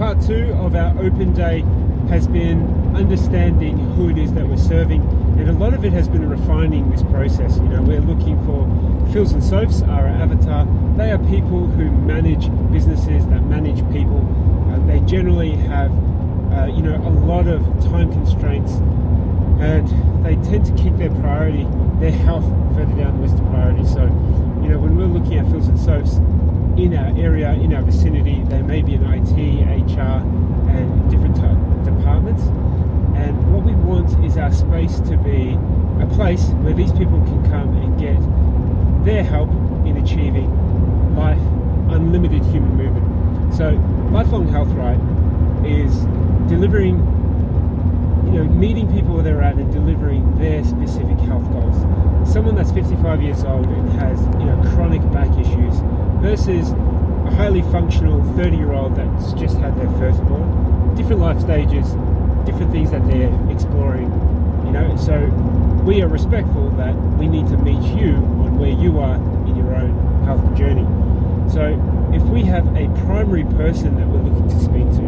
part two of our open day has been understanding who it is that we're serving, and a lot of it has been refining this process. You know, we're looking for Phils and Soaps are our avatar. They are people who manage businesses that manage people. Uh, they generally have, uh, you know, a lot of time constraints, and they tend to keep their priority, their health, further down the list of priorities. So, you know, when we're looking at Phils and Soaps in our area, in our vicinity, they may be in IT, HR, and different departments. And what we want is our space to be a place where these people can come and get their help in achieving life, unlimited human movement. So, lifelong health right is delivering, you know, meeting people where they're at and delivering their specific health goals. Someone that's 55 years old and has, you know, chronic back issues versus highly functional 30 year old that's just had their firstborn. Different life stages, different things that they're exploring, you know. So we are respectful that we need to meet you on where you are in your own health journey. So if we have a primary person that we're looking to speak to,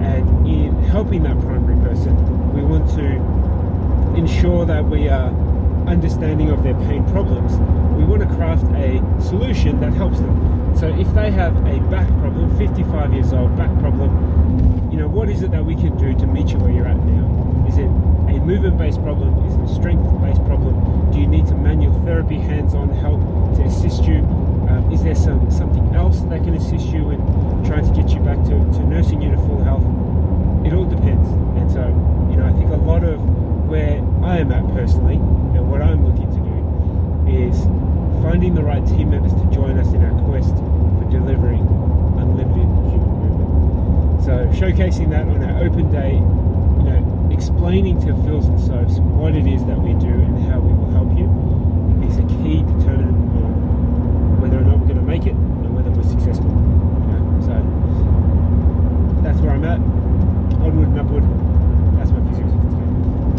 and in helping that primary person, we want to ensure that we are understanding of their pain problems, we want to craft a solution that helps them. So if they have a back problem, 55 years old, back problem, you know, what is it that we can do to meet you where you're at now? Is it a movement-based problem? Is it a strength-based problem? Do you need some manual therapy, hands-on help to assist you? Um, is there some something else that can assist you in trying to get you back to, to nursing you to full health? It all depends. And so, you know, I think a lot of where I am at personally finding the right team members to join us in our quest for delivering unlimited human movement. So showcasing that on our open day, you know, explaining to Phils and Soaps what it is that we do and how we will help you is a key determinant on whether or not we're going to make it and whether we're successful. You? So that's where I'm at. Onward and upward.